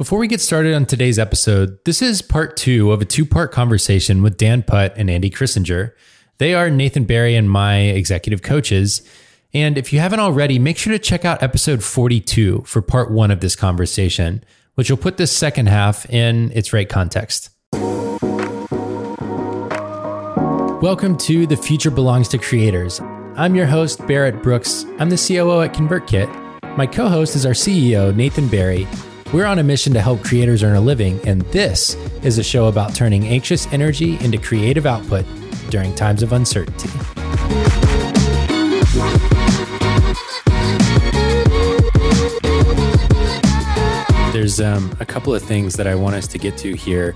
Before we get started on today's episode, this is part two of a two part conversation with Dan Putt and Andy Crissinger. They are Nathan Barry and my executive coaches. And if you haven't already, make sure to check out episode 42 for part one of this conversation, which will put this second half in its right context. Welcome to The Future Belongs to Creators. I'm your host, Barrett Brooks. I'm the COO at ConvertKit. My co host is our CEO, Nathan Barry. We're on a mission to help creators earn a living, and this is a show about turning anxious energy into creative output during times of uncertainty. There's um, a couple of things that I want us to get to here.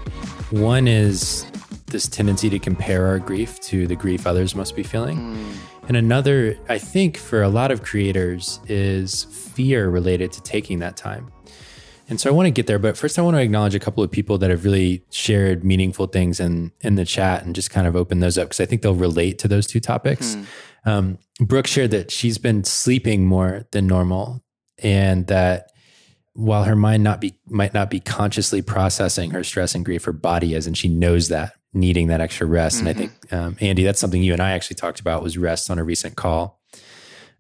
One is this tendency to compare our grief to the grief others must be feeling. Mm. And another, I think, for a lot of creators, is fear related to taking that time. And so I want to get there, but first I want to acknowledge a couple of people that have really shared meaningful things in in the chat and just kind of open those up because I think they'll relate to those two topics. Hmm. Um, Brooke shared that she's been sleeping more than normal, and that while her mind not be might not be consciously processing her stress and grief, her body is, and she knows that needing that extra rest. Mm-hmm. And I think mm-hmm. um, Andy, that's something you and I actually talked about was rest on a recent call.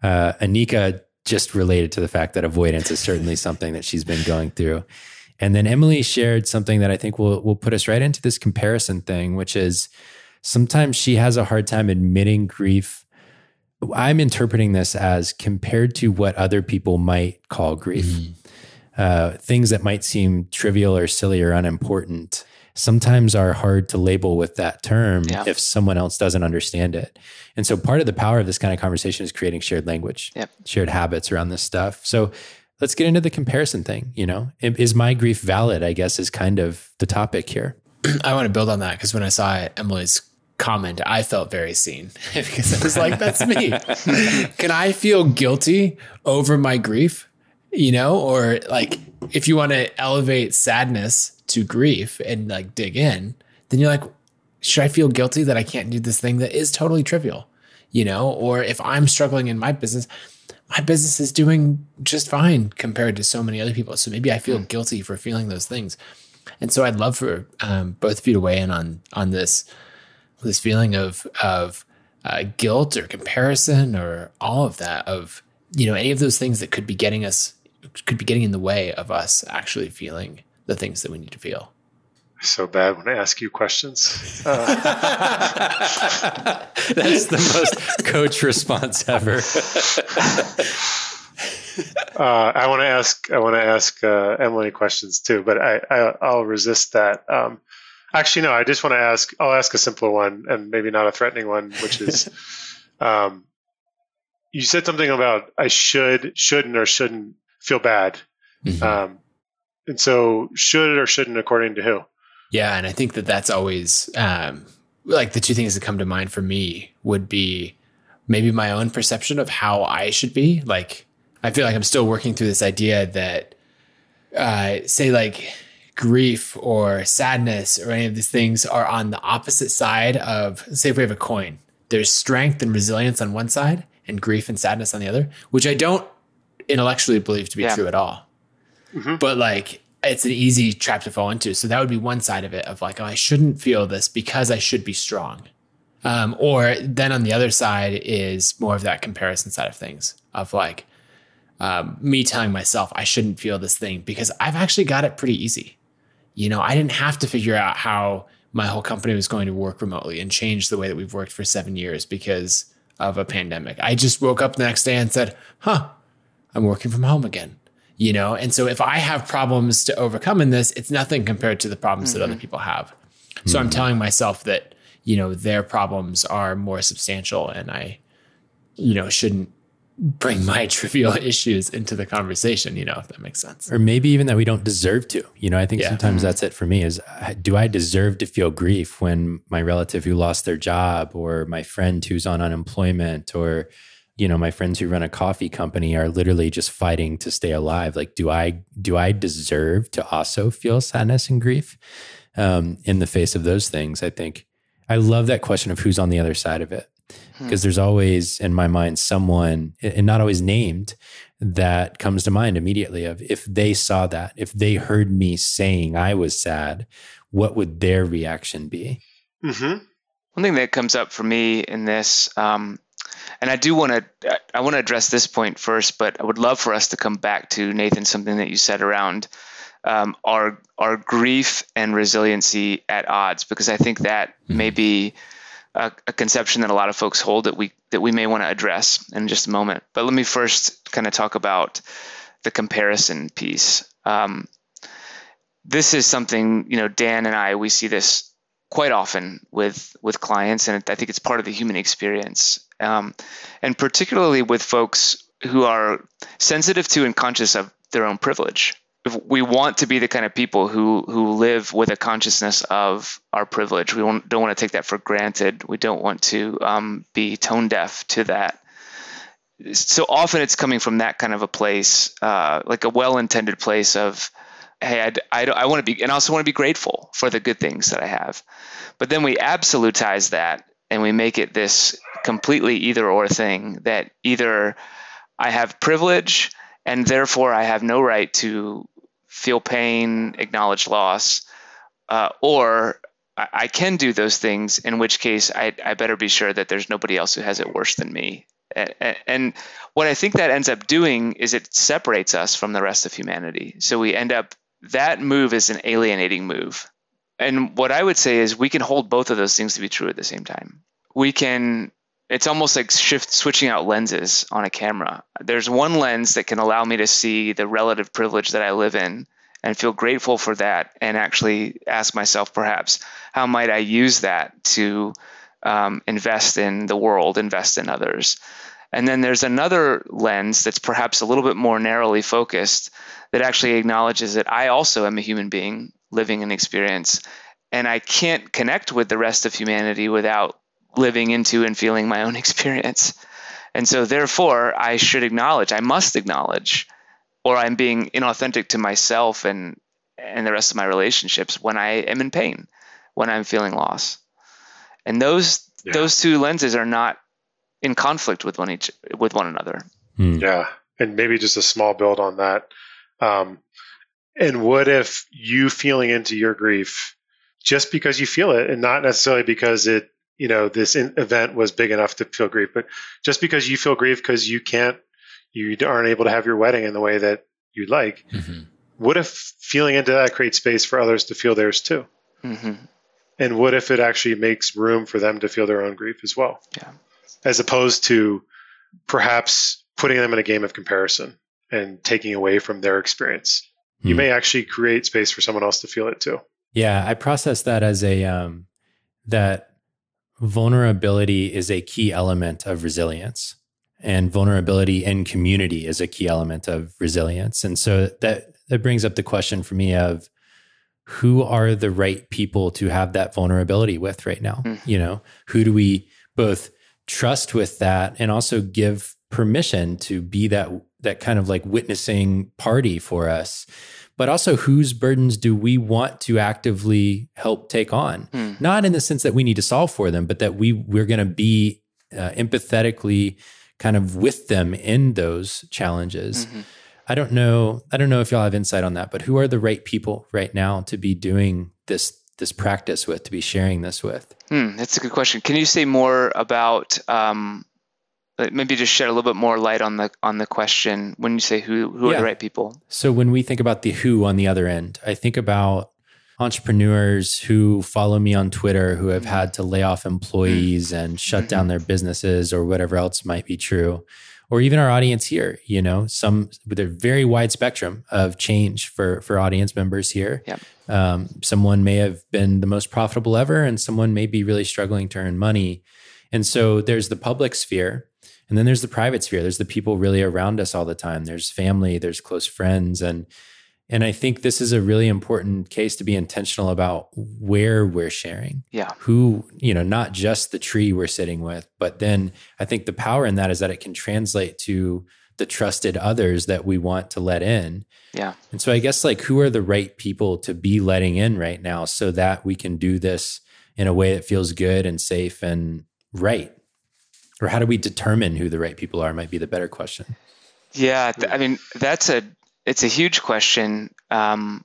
Uh, Anika just related to the fact that avoidance is certainly something that she's been going through. And then Emily shared something that I think will will put us right into this comparison thing, which is sometimes she has a hard time admitting grief. I'm interpreting this as compared to what other people might call grief. Mm-hmm. Uh, things that might seem trivial or silly or unimportant sometimes are hard to label with that term yeah. if someone else doesn't understand it. And so part of the power of this kind of conversation is creating shared language, yep. shared habits around this stuff. So let's get into the comparison thing. You know, is my grief valid? I guess is kind of the topic here. I want to build on that because when I saw Emily's comment, I felt very seen because I was like, that's me. Can I feel guilty over my grief? You know, or like if you want to elevate sadness to grief and like dig in, then you're like, should I feel guilty that I can't do this thing that is totally trivial? You know, or if I'm struggling in my business, my business is doing just fine compared to so many other people. So maybe I feel mm. guilty for feeling those things. And so I'd love for um, both of you to weigh in on on this this feeling of of uh, guilt or comparison or all of that of you know any of those things that could be getting us could be getting in the way of us actually feeling the things that we need to feel. So bad when I ask you questions. Uh. That's the most coach response ever. uh, I want to ask. I want to ask uh, Emily questions too, but I, I will resist that. Um, actually, no. I just want to ask. I'll ask a simpler one, and maybe not a threatening one, which is, um, you said something about I should, shouldn't, or shouldn't feel bad. Mm-hmm. Um, and so, should or shouldn't, according to who? Yeah, and I think that that's always um, like the two things that come to mind for me would be maybe my own perception of how I should be. Like, I feel like I'm still working through this idea that, uh, say, like grief or sadness or any of these things are on the opposite side of, say, if we have a coin, there's strength and resilience on one side and grief and sadness on the other, which I don't intellectually believe to be yeah. true at all. Mm-hmm. But like it's an easy trap to fall into. So that would be one side of it of like, oh, I shouldn't feel this because I should be strong. Um, or then on the other side is more of that comparison side of things of like um, me telling myself I shouldn't feel this thing because I've actually got it pretty easy. You know, I didn't have to figure out how my whole company was going to work remotely and change the way that we've worked for seven years because of a pandemic. I just woke up the next day and said, huh, I'm working from home again you know and so if i have problems to overcome in this it's nothing compared to the problems mm-hmm. that other mm-hmm. people have so mm-hmm. i'm telling myself that you know their problems are more substantial and i you know shouldn't bring my trivial issues into the conversation you know if that makes sense or maybe even that we don't deserve to you know i think yeah. sometimes mm-hmm. that's it for me is do i deserve to feel grief when my relative who lost their job or my friend who's on unemployment or you know my friends who run a coffee company are literally just fighting to stay alive like do i do i deserve to also feel sadness and grief um, in the face of those things i think i love that question of who's on the other side of it because hmm. there's always in my mind someone and not always named that comes to mind immediately of if they saw that, if they heard me saying I was sad, what would their reaction be? Mm-hmm. One thing that comes up for me in this, um, and I do want to, I want to address this point first, but I would love for us to come back to Nathan something that you said around um, our our grief and resiliency at odds, because I think that mm-hmm. may be a, a, conception that a lot of folks hold that we that we may want to address in just a moment. But let me first kind of talk about the comparison piece. Um, this is something you know Dan and I we see this quite often with with clients, and I think it's part of the human experience, um, and particularly with folks who are sensitive to and conscious of their own privilege. If we want to be the kind of people who who live with a consciousness of our privilege. We don't want to take that for granted. We don't want to um, be tone deaf to that. So often it's coming from that kind of a place, uh, like a well-intended place of hey, I, I, I want to be, and also want to be grateful for the good things that I have. But then we absolutize that and we make it this completely either or thing that either I have privilege and therefore I have no right to feel pain, acknowledge loss, uh, or I, I can do those things, in which case I, I better be sure that there's nobody else who has it worse than me. And, and what I think that ends up doing is it separates us from the rest of humanity. So we end up that move is an alienating move. And what I would say is we can hold both of those things to be true at the same time. We can it's almost like shift switching out lenses on a camera. There's one lens that can allow me to see the relative privilege that I live in and feel grateful for that and actually ask myself perhaps how might I use that to um, invest in the world, invest in others. And then there's another lens that's perhaps a little bit more narrowly focused that actually acknowledges that I also am a human being living an experience. And I can't connect with the rest of humanity without living into and feeling my own experience. And so, therefore, I should acknowledge, I must acknowledge, or I'm being inauthentic to myself and, and the rest of my relationships when I am in pain, when I'm feeling loss. And those yeah. those two lenses are not in conflict with one each with one another. Hmm. Yeah, and maybe just a small build on that. Um, and what if you feeling into your grief just because you feel it, and not necessarily because it you know this event was big enough to feel grief, but just because you feel grief because you can't you aren't able to have your wedding in the way that you'd like. Mm-hmm. What if feeling into that creates space for others to feel theirs too? Mm-hmm. And what if it actually makes room for them to feel their own grief as well? Yeah as opposed to perhaps putting them in a game of comparison and taking away from their experience. Hmm. You may actually create space for someone else to feel it too. Yeah, I process that as a um, that vulnerability is a key element of resilience, and vulnerability in community is a key element of resilience. And so that that brings up the question for me of who are the right people to have that vulnerability with right now? Mm. You know, who do we both trust with that and also give permission to be that that kind of like witnessing party for us but also whose burdens do we want to actively help take on mm. not in the sense that we need to solve for them but that we we're going to be uh, empathetically kind of with them in those challenges mm-hmm. i don't know i don't know if y'all have insight on that but who are the right people right now to be doing this this practice with, to be sharing this with? Hmm, that's a good question. Can you say more about um, maybe just shed a little bit more light on the on the question when you say who who yeah. are the right people? So when we think about the who on the other end, I think about entrepreneurs who follow me on Twitter who have had to lay off employees and shut down mm-hmm. their businesses or whatever else might be true or even our audience here, you know, some with a very wide spectrum of change for for audience members here. Yep. Um, someone may have been the most profitable ever, and someone may be really struggling to earn money. And so there's the public sphere, and then there's the private sphere. There's the people really around us all the time. There's family, there's close friends, and and I think this is a really important case to be intentional about where we're sharing. Yeah. Who, you know, not just the tree we're sitting with, but then I think the power in that is that it can translate to the trusted others that we want to let in. Yeah. And so I guess like who are the right people to be letting in right now so that we can do this in a way that feels good and safe and right? Or how do we determine who the right people are might be the better question. Yeah, th- I mean that's a it's a huge question. Um,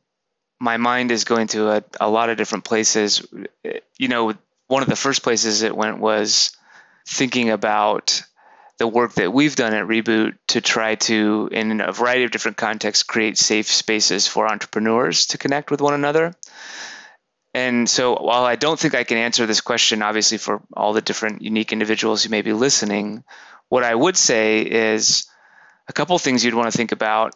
my mind is going to a, a lot of different places. You know, one of the first places it went was thinking about the work that we've done at Reboot to try to, in a variety of different contexts, create safe spaces for entrepreneurs to connect with one another. And so, while I don't think I can answer this question, obviously, for all the different unique individuals who may be listening, what I would say is a couple things you'd want to think about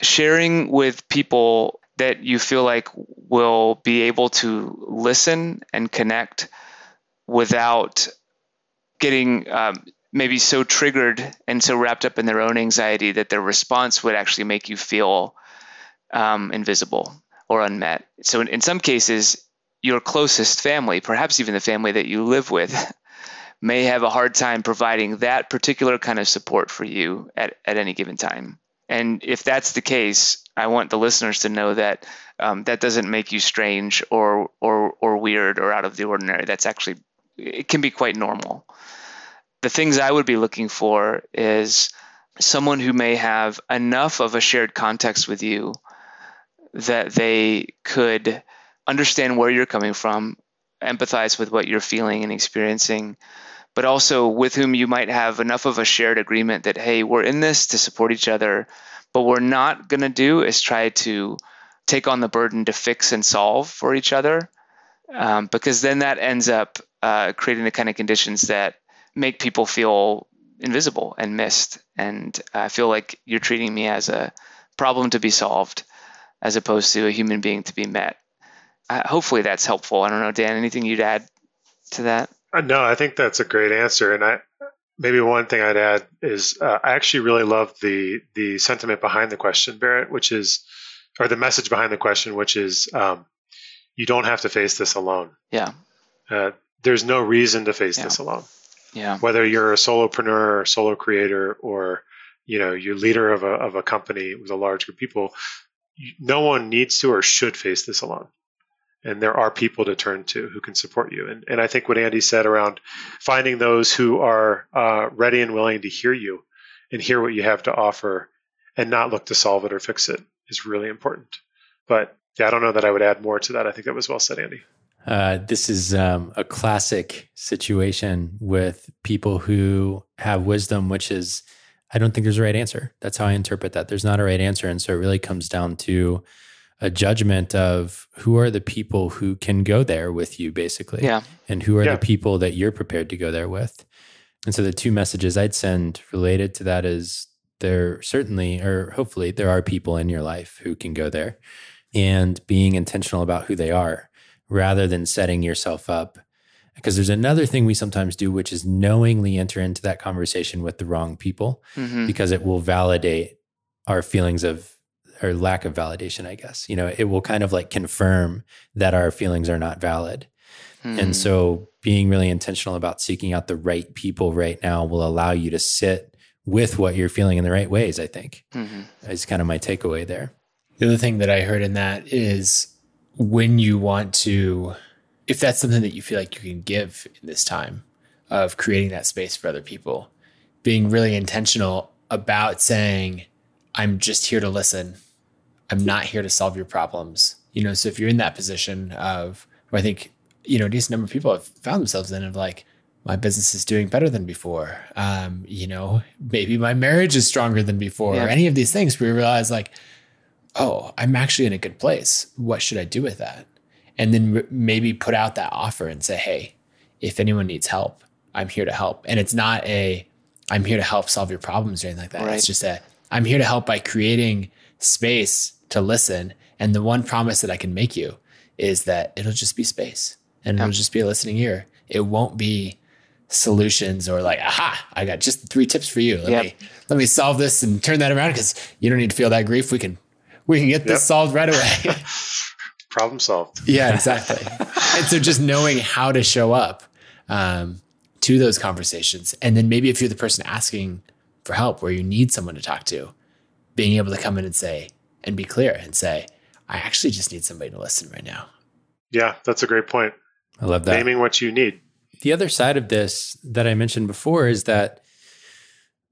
sharing with people that you feel like will be able to listen and connect without getting um, maybe so triggered and so wrapped up in their own anxiety that their response would actually make you feel um, invisible or unmet. So, in, in some cases, your closest family, perhaps even the family that you live with, may have a hard time providing that particular kind of support for you at, at any given time. And if that's the case, I want the listeners to know that um, that doesn't make you strange or, or, or weird or out of the ordinary. That's actually, it can be quite normal. The things I would be looking for is someone who may have enough of a shared context with you that they could understand where you're coming from, empathize with what you're feeling and experiencing, but also with whom you might have enough of a shared agreement that, hey, we're in this to support each other. But we're not going to do is try to take on the burden to fix and solve for each other, um, because then that ends up uh, creating the kind of conditions that make people feel invisible and missed. And I feel like you're treating me as a problem to be solved as opposed to a human being to be met. Uh, hopefully that's helpful. I don't know, Dan, anything you'd add to that? Uh, no, I think that's a great answer, and I maybe one thing I'd add is uh, I actually really love the the sentiment behind the question, Barrett, which is, or the message behind the question, which is, um, you don't have to face this alone. Yeah. Uh, there's no reason to face yeah. this alone. Yeah. Whether you're a solopreneur or solo creator, or you know you're leader of a of a company with a large group of people, no one needs to or should face this alone and there are people to turn to who can support you. And, and I think what Andy said around finding those who are uh, ready and willing to hear you and hear what you have to offer and not look to solve it or fix it is really important. But yeah, I don't know that I would add more to that. I think that was well said, Andy. Uh, this is um, a classic situation with people who have wisdom, which is, I don't think there's a right answer. That's how I interpret that. There's not a right answer. And so it really comes down to a judgment of who are the people who can go there with you, basically. Yeah. And who are Yeah. the people that you're prepared to go there with. And so the two messages I'd send related to that is there certainly, or hopefully, there are people in your life who can go there and being intentional about who they are rather than setting yourself up. Because there's another thing we sometimes do, which is knowingly enter into that conversation with the wrong people Mhm. because it will validate our feelings of or lack of validation, I guess. You know, it will kind of like confirm that our feelings are not valid. Mhm. And so being really intentional about seeking out the right people right now will allow you to sit with what you're feeling in the right ways, I think. Mhm. Is kind of my takeaway there. The other thing that I heard in that is when you want to, if that's something that you feel like you can give in this time of creating that space for other people, being really intentional about saying, I'm just here to listen. I'm not here to solve your problems. You know, so if you're in that position of where I think, you know, a decent number of people have found themselves in of like, my business is doing better than before. Um, you know, maybe my marriage is stronger than before, Yeah. or any of these things where you realize like, oh, I'm actually in a good place. What should I do with that? And then maybe put out that offer and say, hey, if anyone needs help, I'm here to help. And it's not a, I'm here to help solve your problems or anything like that. Right. It's just a, I'm here to help by creating space to listen. And the one promise that I can make you is that it'll just be space and it'll just be a listening ear. It won't be solutions or like, aha, I got just three tips for you. Let Yep. me let me solve this and turn that around because you don't need to feel that grief. We can we can get this solved right away. Problem solved. yeah, exactly. and so just knowing how to show up um, to those conversations, and then maybe if you're the person asking for help where you need someone to talk to, being able to come in and say and be clear and say, I actually just need somebody to listen right now. Yeah, that's a great point. I love that. Naming what you need. the other side of this that I mentioned before is that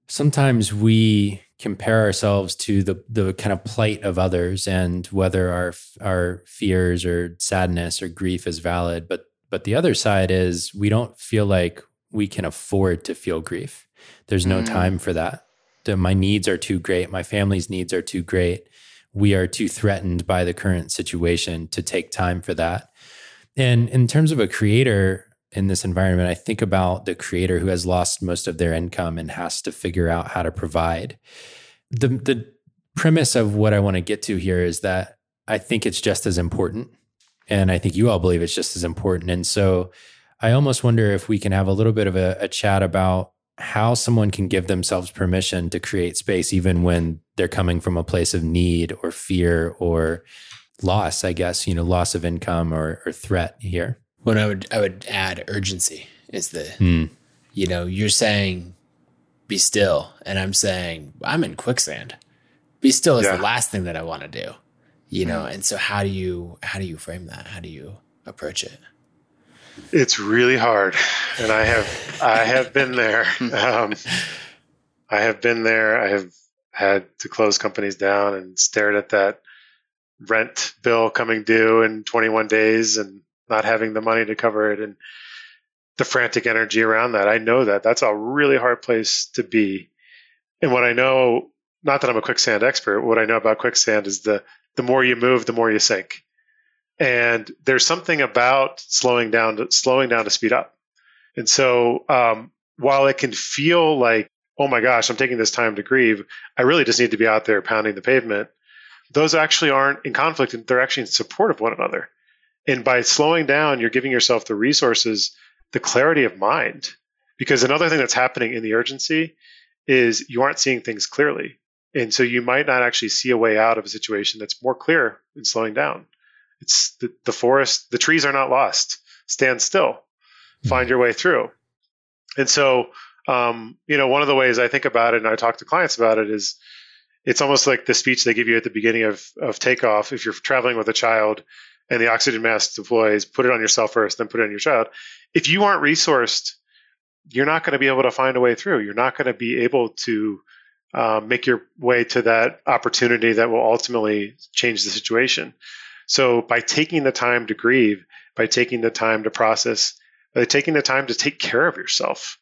sometimes we compare ourselves to the the kind of plight of others and whether our our fears or sadness or grief is valid but but the other side is we don't feel like we can afford to feel grief there's no mm. time for that the, my needs are too great my family's needs are too great we are too threatened by the current situation to take time for that and in terms of a creator in this environment, I think about the creator who has lost most of their income and has to figure out how to provide. The the premise of what I want to get to here is that I think it's just as important. And I think you all believe it's just as important. And so I almost wonder if we can have a little bit of a, a chat about how someone can give themselves permission to create space, even when they're coming from a place of need or fear or loss, I guess, you know, loss of income or, or threat here. When I would I would add urgency is the mm. you know, you're saying be still and I'm saying I'm in quicksand. Be still is yeah. the last thing that I want to do. You know, mm. and so how do you how do you frame that? How do you approach it? It's really hard. And I have I have been there. Um, I have been there. I have had to close companies down and stared at that rent bill coming due in 21 days and not having the money to cover it and the frantic energy around that. I know that that's a really hard place to be. And what I know, not that I'm a quicksand expert, what I know about quicksand is the the more you move, the more you sink. And there's something about slowing down to slowing down to speed up. And so um, while it can feel like, oh my gosh, I'm taking this time to grieve, I really just need to be out there pounding the pavement. Those actually aren't in conflict and they're actually in support of one another. And by slowing down, you're giving yourself the resources, the clarity of mind. Because another thing that's happening in the urgency is you aren't seeing things clearly. And so you might not actually see a way out of a situation that's more clear in slowing down. It's the, the forest, the trees are not lost. Stand still, find mm-hmm. your way through. And so, um, you know, one of the ways I think about it and I talk to clients about it is it's almost like the speech they give you at the beginning of, of takeoff. If you're traveling with a child and the oxygen mask deploys, put it on yourself first, then put it on your child. If you aren't resourced, you're not going to be able to find a way through. You're not going to be able to um, make your way to that opportunity that will ultimately change the situation. So, by taking the time to grieve, by taking the time to process, by taking the time to take care of yourself,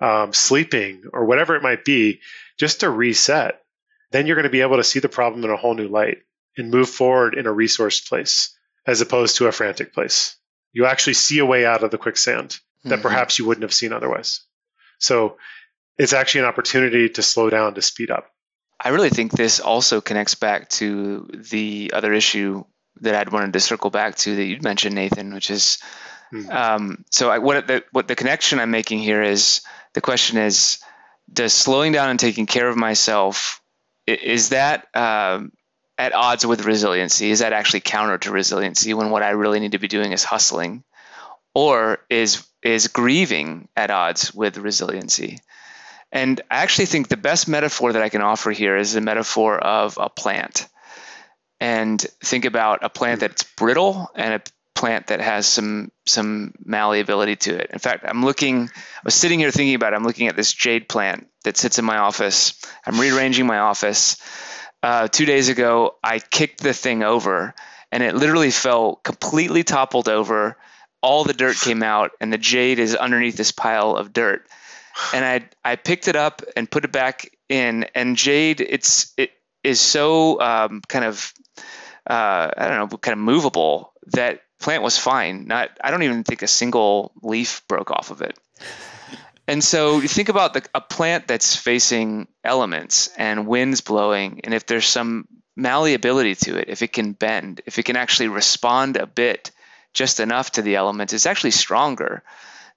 um, sleeping, or whatever it might be, just to reset, then you're going to be able to see the problem in a whole new light and move forward in a resource place as opposed to a frantic place. You actually see a way out of the quicksand that mm-hmm. perhaps you wouldn't have seen otherwise. So it's actually an opportunity to slow down, to speed up. I really think this also connects back to the other issue that I'd wanted to circle back to that you'd mentioned, Nathan, which is mm-hmm. um, so I, what the what the connection I'm making here is the question is does slowing down and taking care of myself is that um, at odds with resiliency? Is that actually counter to resiliency when what I really need to be doing is hustling? Or is is grieving at odds with resiliency? And I actually think the best metaphor that I can offer here is the metaphor of a plant. And think about a plant that's brittle and a plant that has some some malleability to it. In fact, I'm looking I was sitting here thinking about it. I'm looking at this jade plant that sits in my office. I'm rearranging my office uh, two days ago, I kicked the thing over and it literally fell completely toppled over. All the dirt came out, and the jade is underneath this pile of dirt. And I I picked it up and put it back in, and jade it's it is so um, kind of uh, I don't know kind of movable that plant was fine. Not I don't even think a single leaf broke off of it. And so you think about the, a plant that's facing elements and winds blowing, and if there's some malleability to it, if it can bend, if it can actually respond a bit, just enough to the elements, it's actually stronger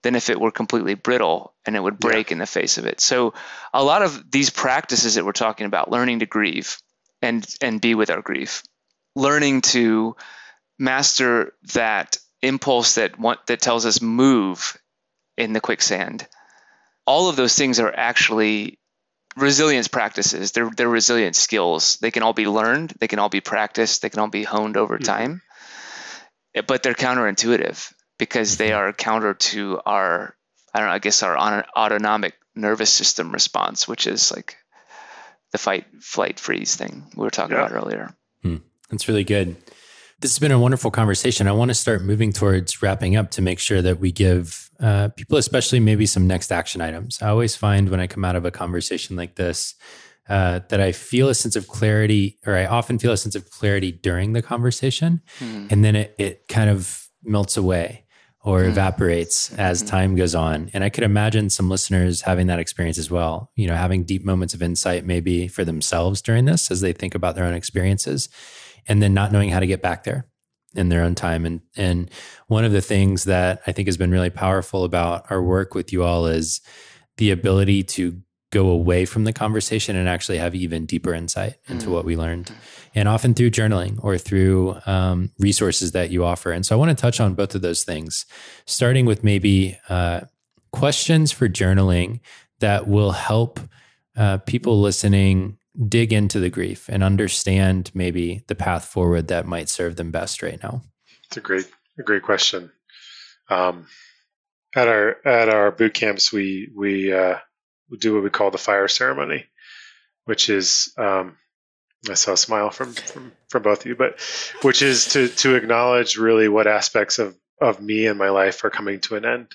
than if it were completely brittle and it would break yeah. in the face of it. So a lot of these practices that we're talking about, learning to grieve and and be with our grief, learning to master that impulse that want, that tells us move in the quicksand all of those things are actually resilience practices. They're they're resilience skills. They can all be learned. They can all be practiced. They can all be honed over mm-hmm. time. But they're counterintuitive because they are counter to our I don't know. I guess our autonomic nervous system response, which is like the fight, flight, freeze thing we were talking yeah. about earlier. Hmm. That's really good. This has been a wonderful conversation. I want to start moving towards wrapping up to make sure that we give uh, people, especially maybe some next action items. I always find when I come out of a conversation like this uh, that I feel a sense of clarity, or I often feel a sense of clarity during the conversation, hmm. and then it, it kind of melts away or mm. evaporates as mm. time goes on. And I could imagine some listeners having that experience as well, you know, having deep moments of insight maybe for themselves during this as they think about their own experiences and then not knowing how to get back there in their own time. And and one of the things that I think has been really powerful about our work with you all is the ability to go away from the conversation and actually have even deeper insight into mm. what we learned. Mm. And often through journaling or through um, resources that you offer. And so I want to touch on both of those things, starting with maybe uh, questions for journaling that will help uh, people listening dig into the grief and understand maybe the path forward that might serve them best right now. It's a great, a great question. Um, at our at our boot camps, we we uh, do what we call the fire ceremony, which is um, I saw a smile from, from from both of you, but which is to to acknowledge really what aspects of of me and my life are coming to an end.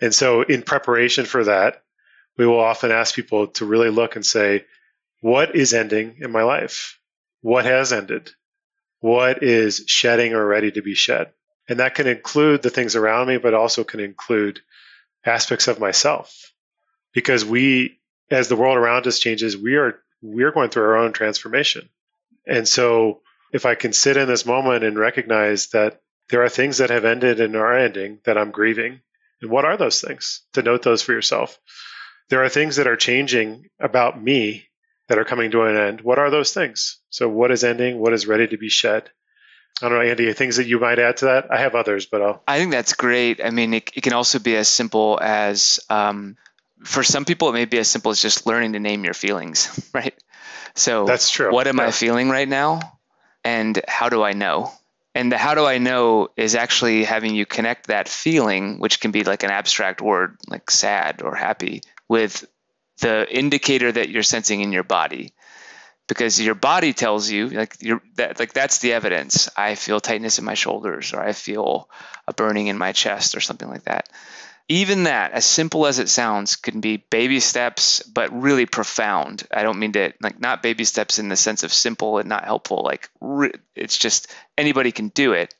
And so, in preparation for that, we will often ask people to really look and say, what is ending in my life? What has ended? What is shedding or ready to be shed? And that can include the things around me, but also can include aspects of myself because we, as the world around us changes, we are we are going through our own transformation. And so, if I can sit in this moment and recognize that there are things that have ended and are ending that I'm grieving, and what are those things? To note those for yourself. There are things that are changing about me that are coming to an end. What are those things? So, what is ending? What is ready to be shed? I don't know, Andy, things that you might add to that? I have others, but I'll. I think that's great. I mean, it, it can also be as simple as um, for some people it may be as simple as just learning to name your feelings right so that's true what am yeah. i feeling right now and how do i know and the how do i know is actually having you connect that feeling which can be like an abstract word like sad or happy with the indicator that you're sensing in your body because your body tells you like you're that like that's the evidence i feel tightness in my shoulders or i feel a burning in my chest or something like that even that, as simple as it sounds, can be baby steps, but really profound. I don't mean to like not baby steps in the sense of simple and not helpful. Like it's just anybody can do it,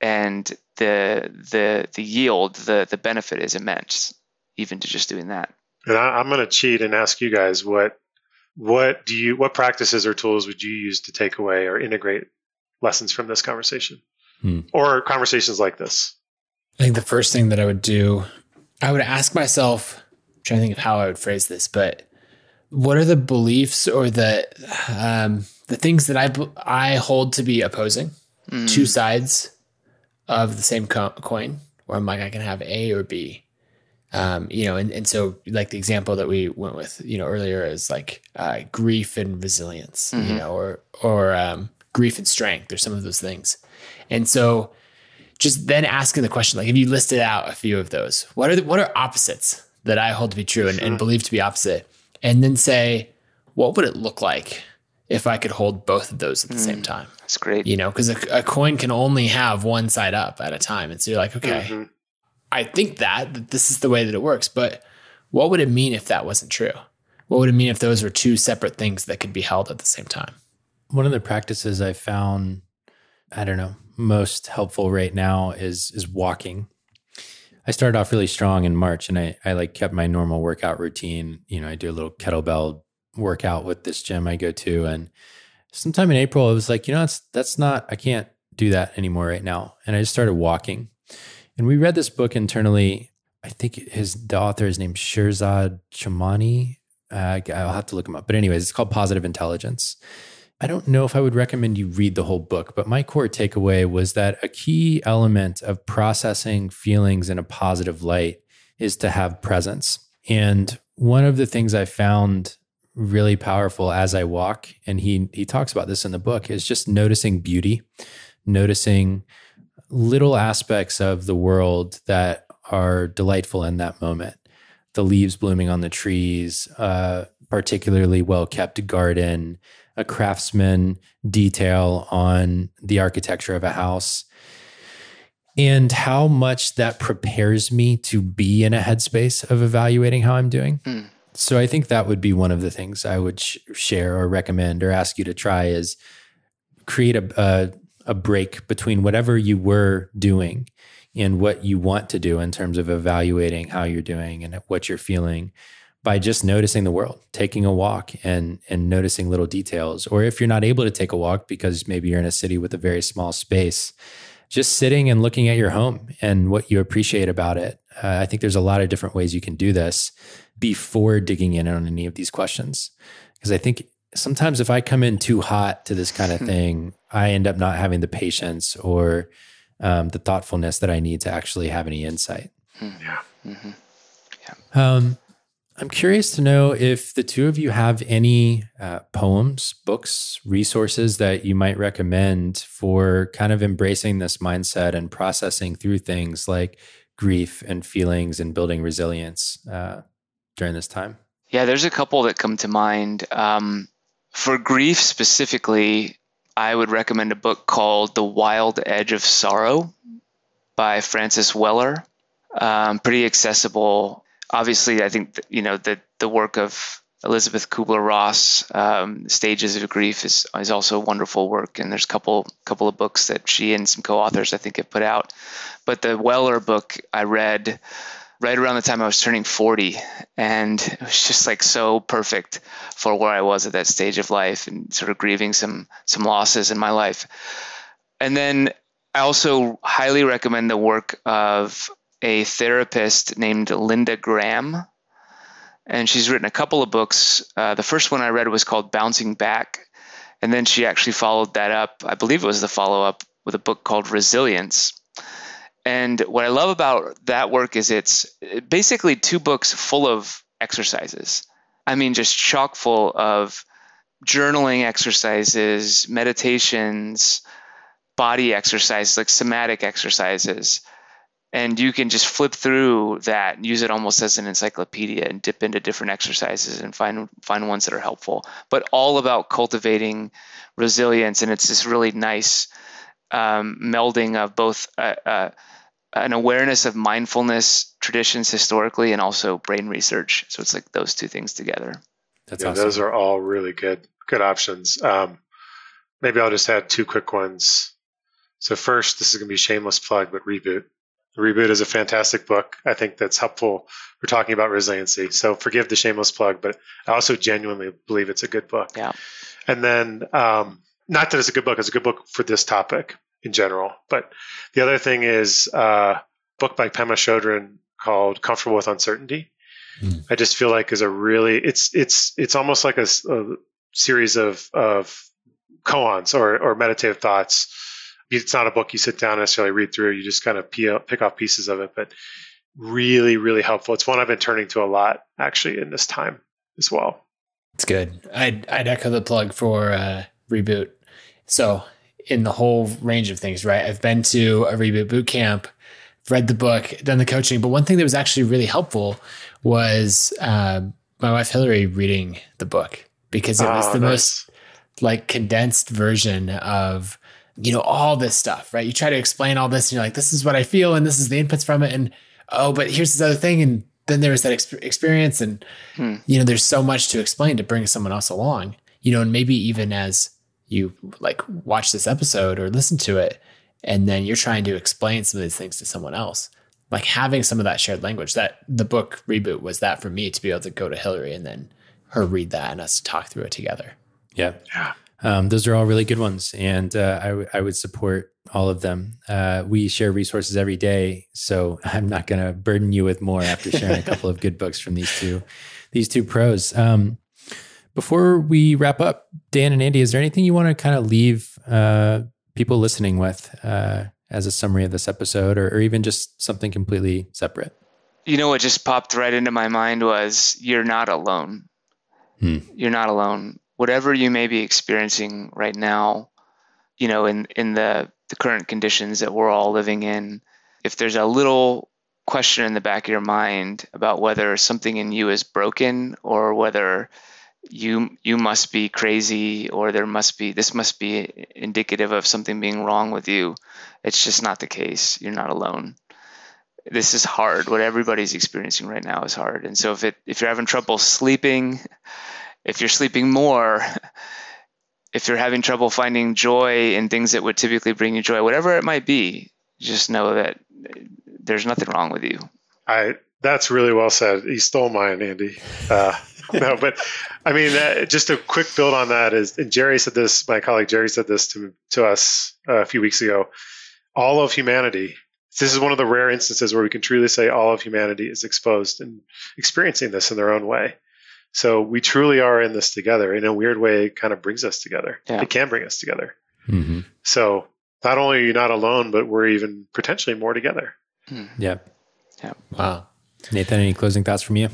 and the the the yield, the the benefit is immense, even to just doing that. And I, I'm going to cheat and ask you guys what what do you what practices or tools would you use to take away or integrate lessons from this conversation hmm. or conversations like this? I think the first thing that I would do, I would ask myself, I'm trying to think of how I would phrase this, but what are the beliefs or the um, the things that I I hold to be opposing, mm. two sides of the same co- coin, where I'm like I can have A or B, um, you know, and, and so like the example that we went with, you know, earlier is like uh, grief and resilience, mm-hmm. you know, or or um, grief and strength, or some of those things, and so just then asking the question, like if you listed out a few of those, what are the, what are opposites that I hold to be true and, and believe to be opposite, and then say, what would it look like if I could hold both of those at the mm, same time? That's great. You know, because a, a, coin can only have one side up at a time, and so you're like, okay, mm-hmm. I think that that this is the way that it works, but what would it mean if that wasn't true? What would it mean if those were two separate things that could be held at the same time? One of the practices I found, I don't know, most helpful right now is is walking. I started off really strong in March and I, I like kept my normal workout routine. You know, I do a little kettlebell workout with this gym I go to. And sometime in April, I was like, you know, that's that's not I can't do that anymore right now. And I just started walking. And we read this book internally. I think his the author is named Shirzad Chamine. Uh, I'll have to look him up. But anyways, it's called Positive Intelligence. I don't know if I would recommend you read the whole book, but my core takeaway was that a key element of processing feelings in a positive light is to have presence. And one of the things I found really powerful as I walk, and he he talks about this in the book, is just noticing beauty, noticing little aspects of the world that are delightful in that moment. The leaves blooming on the trees, uh, particularly well kept garden, a craftsman detail on the architecture of a house, and how much that prepares me to be in a headspace of evaluating how I'm doing. Mm. So I think that would be one of the things I would sh- share or recommend or ask you to try is create a, a a break between whatever you were doing and what you want to do in terms of evaluating how you're doing and what you're feeling by just noticing the world, taking a walk and and noticing little details. Or if you're not able to take a walk because maybe you're in a city with a very small space, just sitting and looking at your home and what you appreciate about it. Uh, I think there's a lot of different ways you can do this before digging in on any of these questions. Because I think sometimes if I come in too hot to this kind of thing, I end up not having the patience or um, the thoughtfulness that I need to actually have any insight. Hmm. Yeah. Mm-hmm. Yeah. Um, I'm curious to know if the two of you have any uh, poems, books, resources that you might recommend for kind of embracing this mindset and processing through things like grief and feelings and building resilience uh, during this time. Yeah, there's a couple that come to mind. Um, for grief specifically, I would recommend a book called The Wild Edge of Sorrow by Francis Weller. Um, pretty accessible. Obviously, I think you know the the work of Elizabeth Kubler Ross, um, Stages of Grief, is is also wonderful work, and there's a couple couple of books that she and some co-authors I think have put out. But the Weller book I read right around the time I was turning 40. And it was just like so perfect for where I was at that stage of life and sort of grieving some some losses in my life. And then I also highly recommend the work of a therapist named Linda Graham. And she's written a couple of books. Uh, the first one I read was called Bouncing Back. And then she actually followed that up, I believe it was the follow up, with a book called Resilience. And what I love about that work is it's basically two books full of exercises. I mean, just chock full of journaling exercises, meditations, body exercises, like somatic exercises. And you can just flip through that and use it almost as an encyclopedia and dip into different exercises and find find ones that are helpful. But all about cultivating resilience, and it's this really nice um, melding of both uh, uh, an awareness of mindfulness traditions historically and also brain research. So it's like those two things together. That's yeah, awesome. those are all really good good options. Um, maybe I'll just add two quick ones. So first, this is going to be shameless plug, but reboot. Reboot is a fantastic book. I think that's helpful. We're talking about resiliency, so forgive the shameless plug, but I also genuinely believe it's a good book. Yeah. And then, um, not that it's a good book; it's a good book for this topic in general. But the other thing is uh, a book by Pema Chodron called "Comfortable with Uncertainty." Mm. I just feel like is a really it's it's it's almost like a, a series of of koans or or meditative thoughts. It's not a book you sit down and necessarily read through. You just kind of peel, pick off pieces of it, but really really helpful. It's one I've been turning to a lot actually in this time as well. It's good. I'd I'd echo the plug for uh, reboot. So in the whole range of things, right? I've been to a reboot boot camp, read the book, done the coaching. But one thing that was actually really helpful was uh, my wife Hillary reading the book because it was oh, the nice. most like condensed version of you know all this stuff, right? You try to explain all this, and you're like, "This is what I feel, and this is the inputs from it," and oh, but here's this other thing, and then there was that ex- experience, and hmm. you know, there's so much to explain to bring someone else along, you know, and maybe even as you like watch this episode or listen to it and then you're trying to explain some of these things to someone else. Like having some of that shared language that the book reboot was that for me to be able to go to hillary and then her read that and us talk through it together. Yeah. Yeah. Um, those are all really good ones and uh, I, w- I would support all of them. Uh, we share resources every day so i'm not going to burden you with more after sharing a couple of good books from these two these two pros. Um, before we wrap up, Dan and Andy, is there anything you want to kind of leave uh, people listening with uh, as a summary of this episode, or, or even just something completely separate? You know what just popped right into my mind was you're not alone. Hmm. You're not alone. Whatever you may be experiencing right now, you know, in in the the current conditions that we're all living in, if there's a little question in the back of your mind about whether something in you is broken or whether you you must be crazy or there must be this must be indicative of something being wrong with you. It's just not the case. You're not alone. This is hard. What everybody's experiencing right now is hard. And so if it if you're having trouble sleeping if you're sleeping more if you're having trouble finding joy in things that would typically bring you joy whatever it might be just know that there's nothing wrong with you. I that's really well said. You stole mine, Andy. Uh, no, but I mean, uh, just a quick build on that is, and Jerry said this. My colleague Jerry said this to to us uh, a few weeks ago. All of humanity. This is one of the rare instances where we can truly say all of humanity is exposed and experiencing this in their own way. So we truly are in this together. In a weird way, it kind of brings us together. Yeah. It can bring us together. Mm-hmm. So not only are you not alone, but we're even potentially more together. Yeah. Yeah. Wow. Nathan, any closing thoughts from you?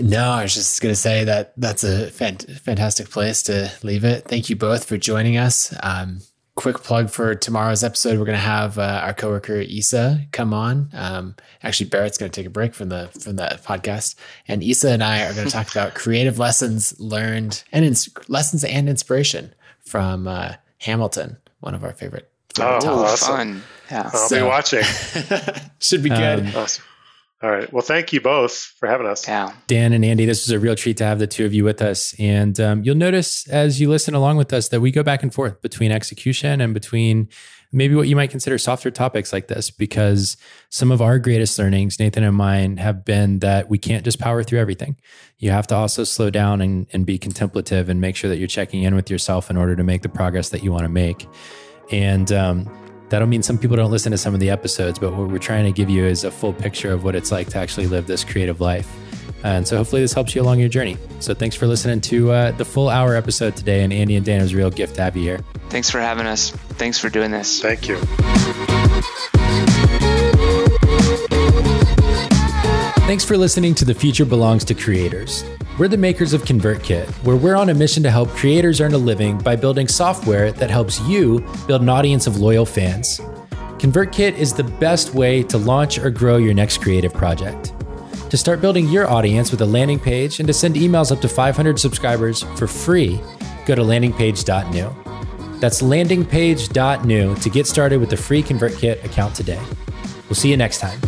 No, I was just going to say that that's a fant- fantastic place to leave it. Thank you both for joining us. Um, quick plug for tomorrow's episode. We're going to have uh, our coworker Isa come on. Um, actually, Barrett's going to take a break from the from the podcast, and Isa and I are going to talk about creative lessons learned and ins- lessons and inspiration from uh, Hamilton, one of our favorite. Oh, oh awesome. fun yeah I'll So- be watching. Should be good. Um, Awesome. All right. Well, thank you both for having us. yeah Dan and Andy, this was a real treat to have the two of you with us. And um, you'll notice as you listen along with us that we go back and forth between execution and between maybe what you might consider softer topics like this, because some of our greatest learnings, Nathan and mine, have been that we can't just power through everything. You have to also slow down and, and be contemplative and make sure that you're checking in with yourself in order to make the progress that you want to make. And um, that'll mean some people don't listen to some of the episodes, but what we're trying to give you is a full picture of what it's like to actually live this creative life. And so hopefully this helps you along your journey. So thanks for listening to uh, the full hour episode today. And Andy and Dan, it was real gift to have you here. thanks for having us thanks for doing this Thank you. Thanks for listening to The Future Belongs to Creators. We're the makers of ConvertKit, where we're on a mission to help creators earn a living by building software that helps you build an audience of loyal fans. ConvertKit is the best way to launch or grow your next creative project. To start building your audience with a landing page and to send emails up to 500 subscribers for free, go to landingpage.new. That's landingpage.new to get started with the free ConvertKit account today. We'll see you next time.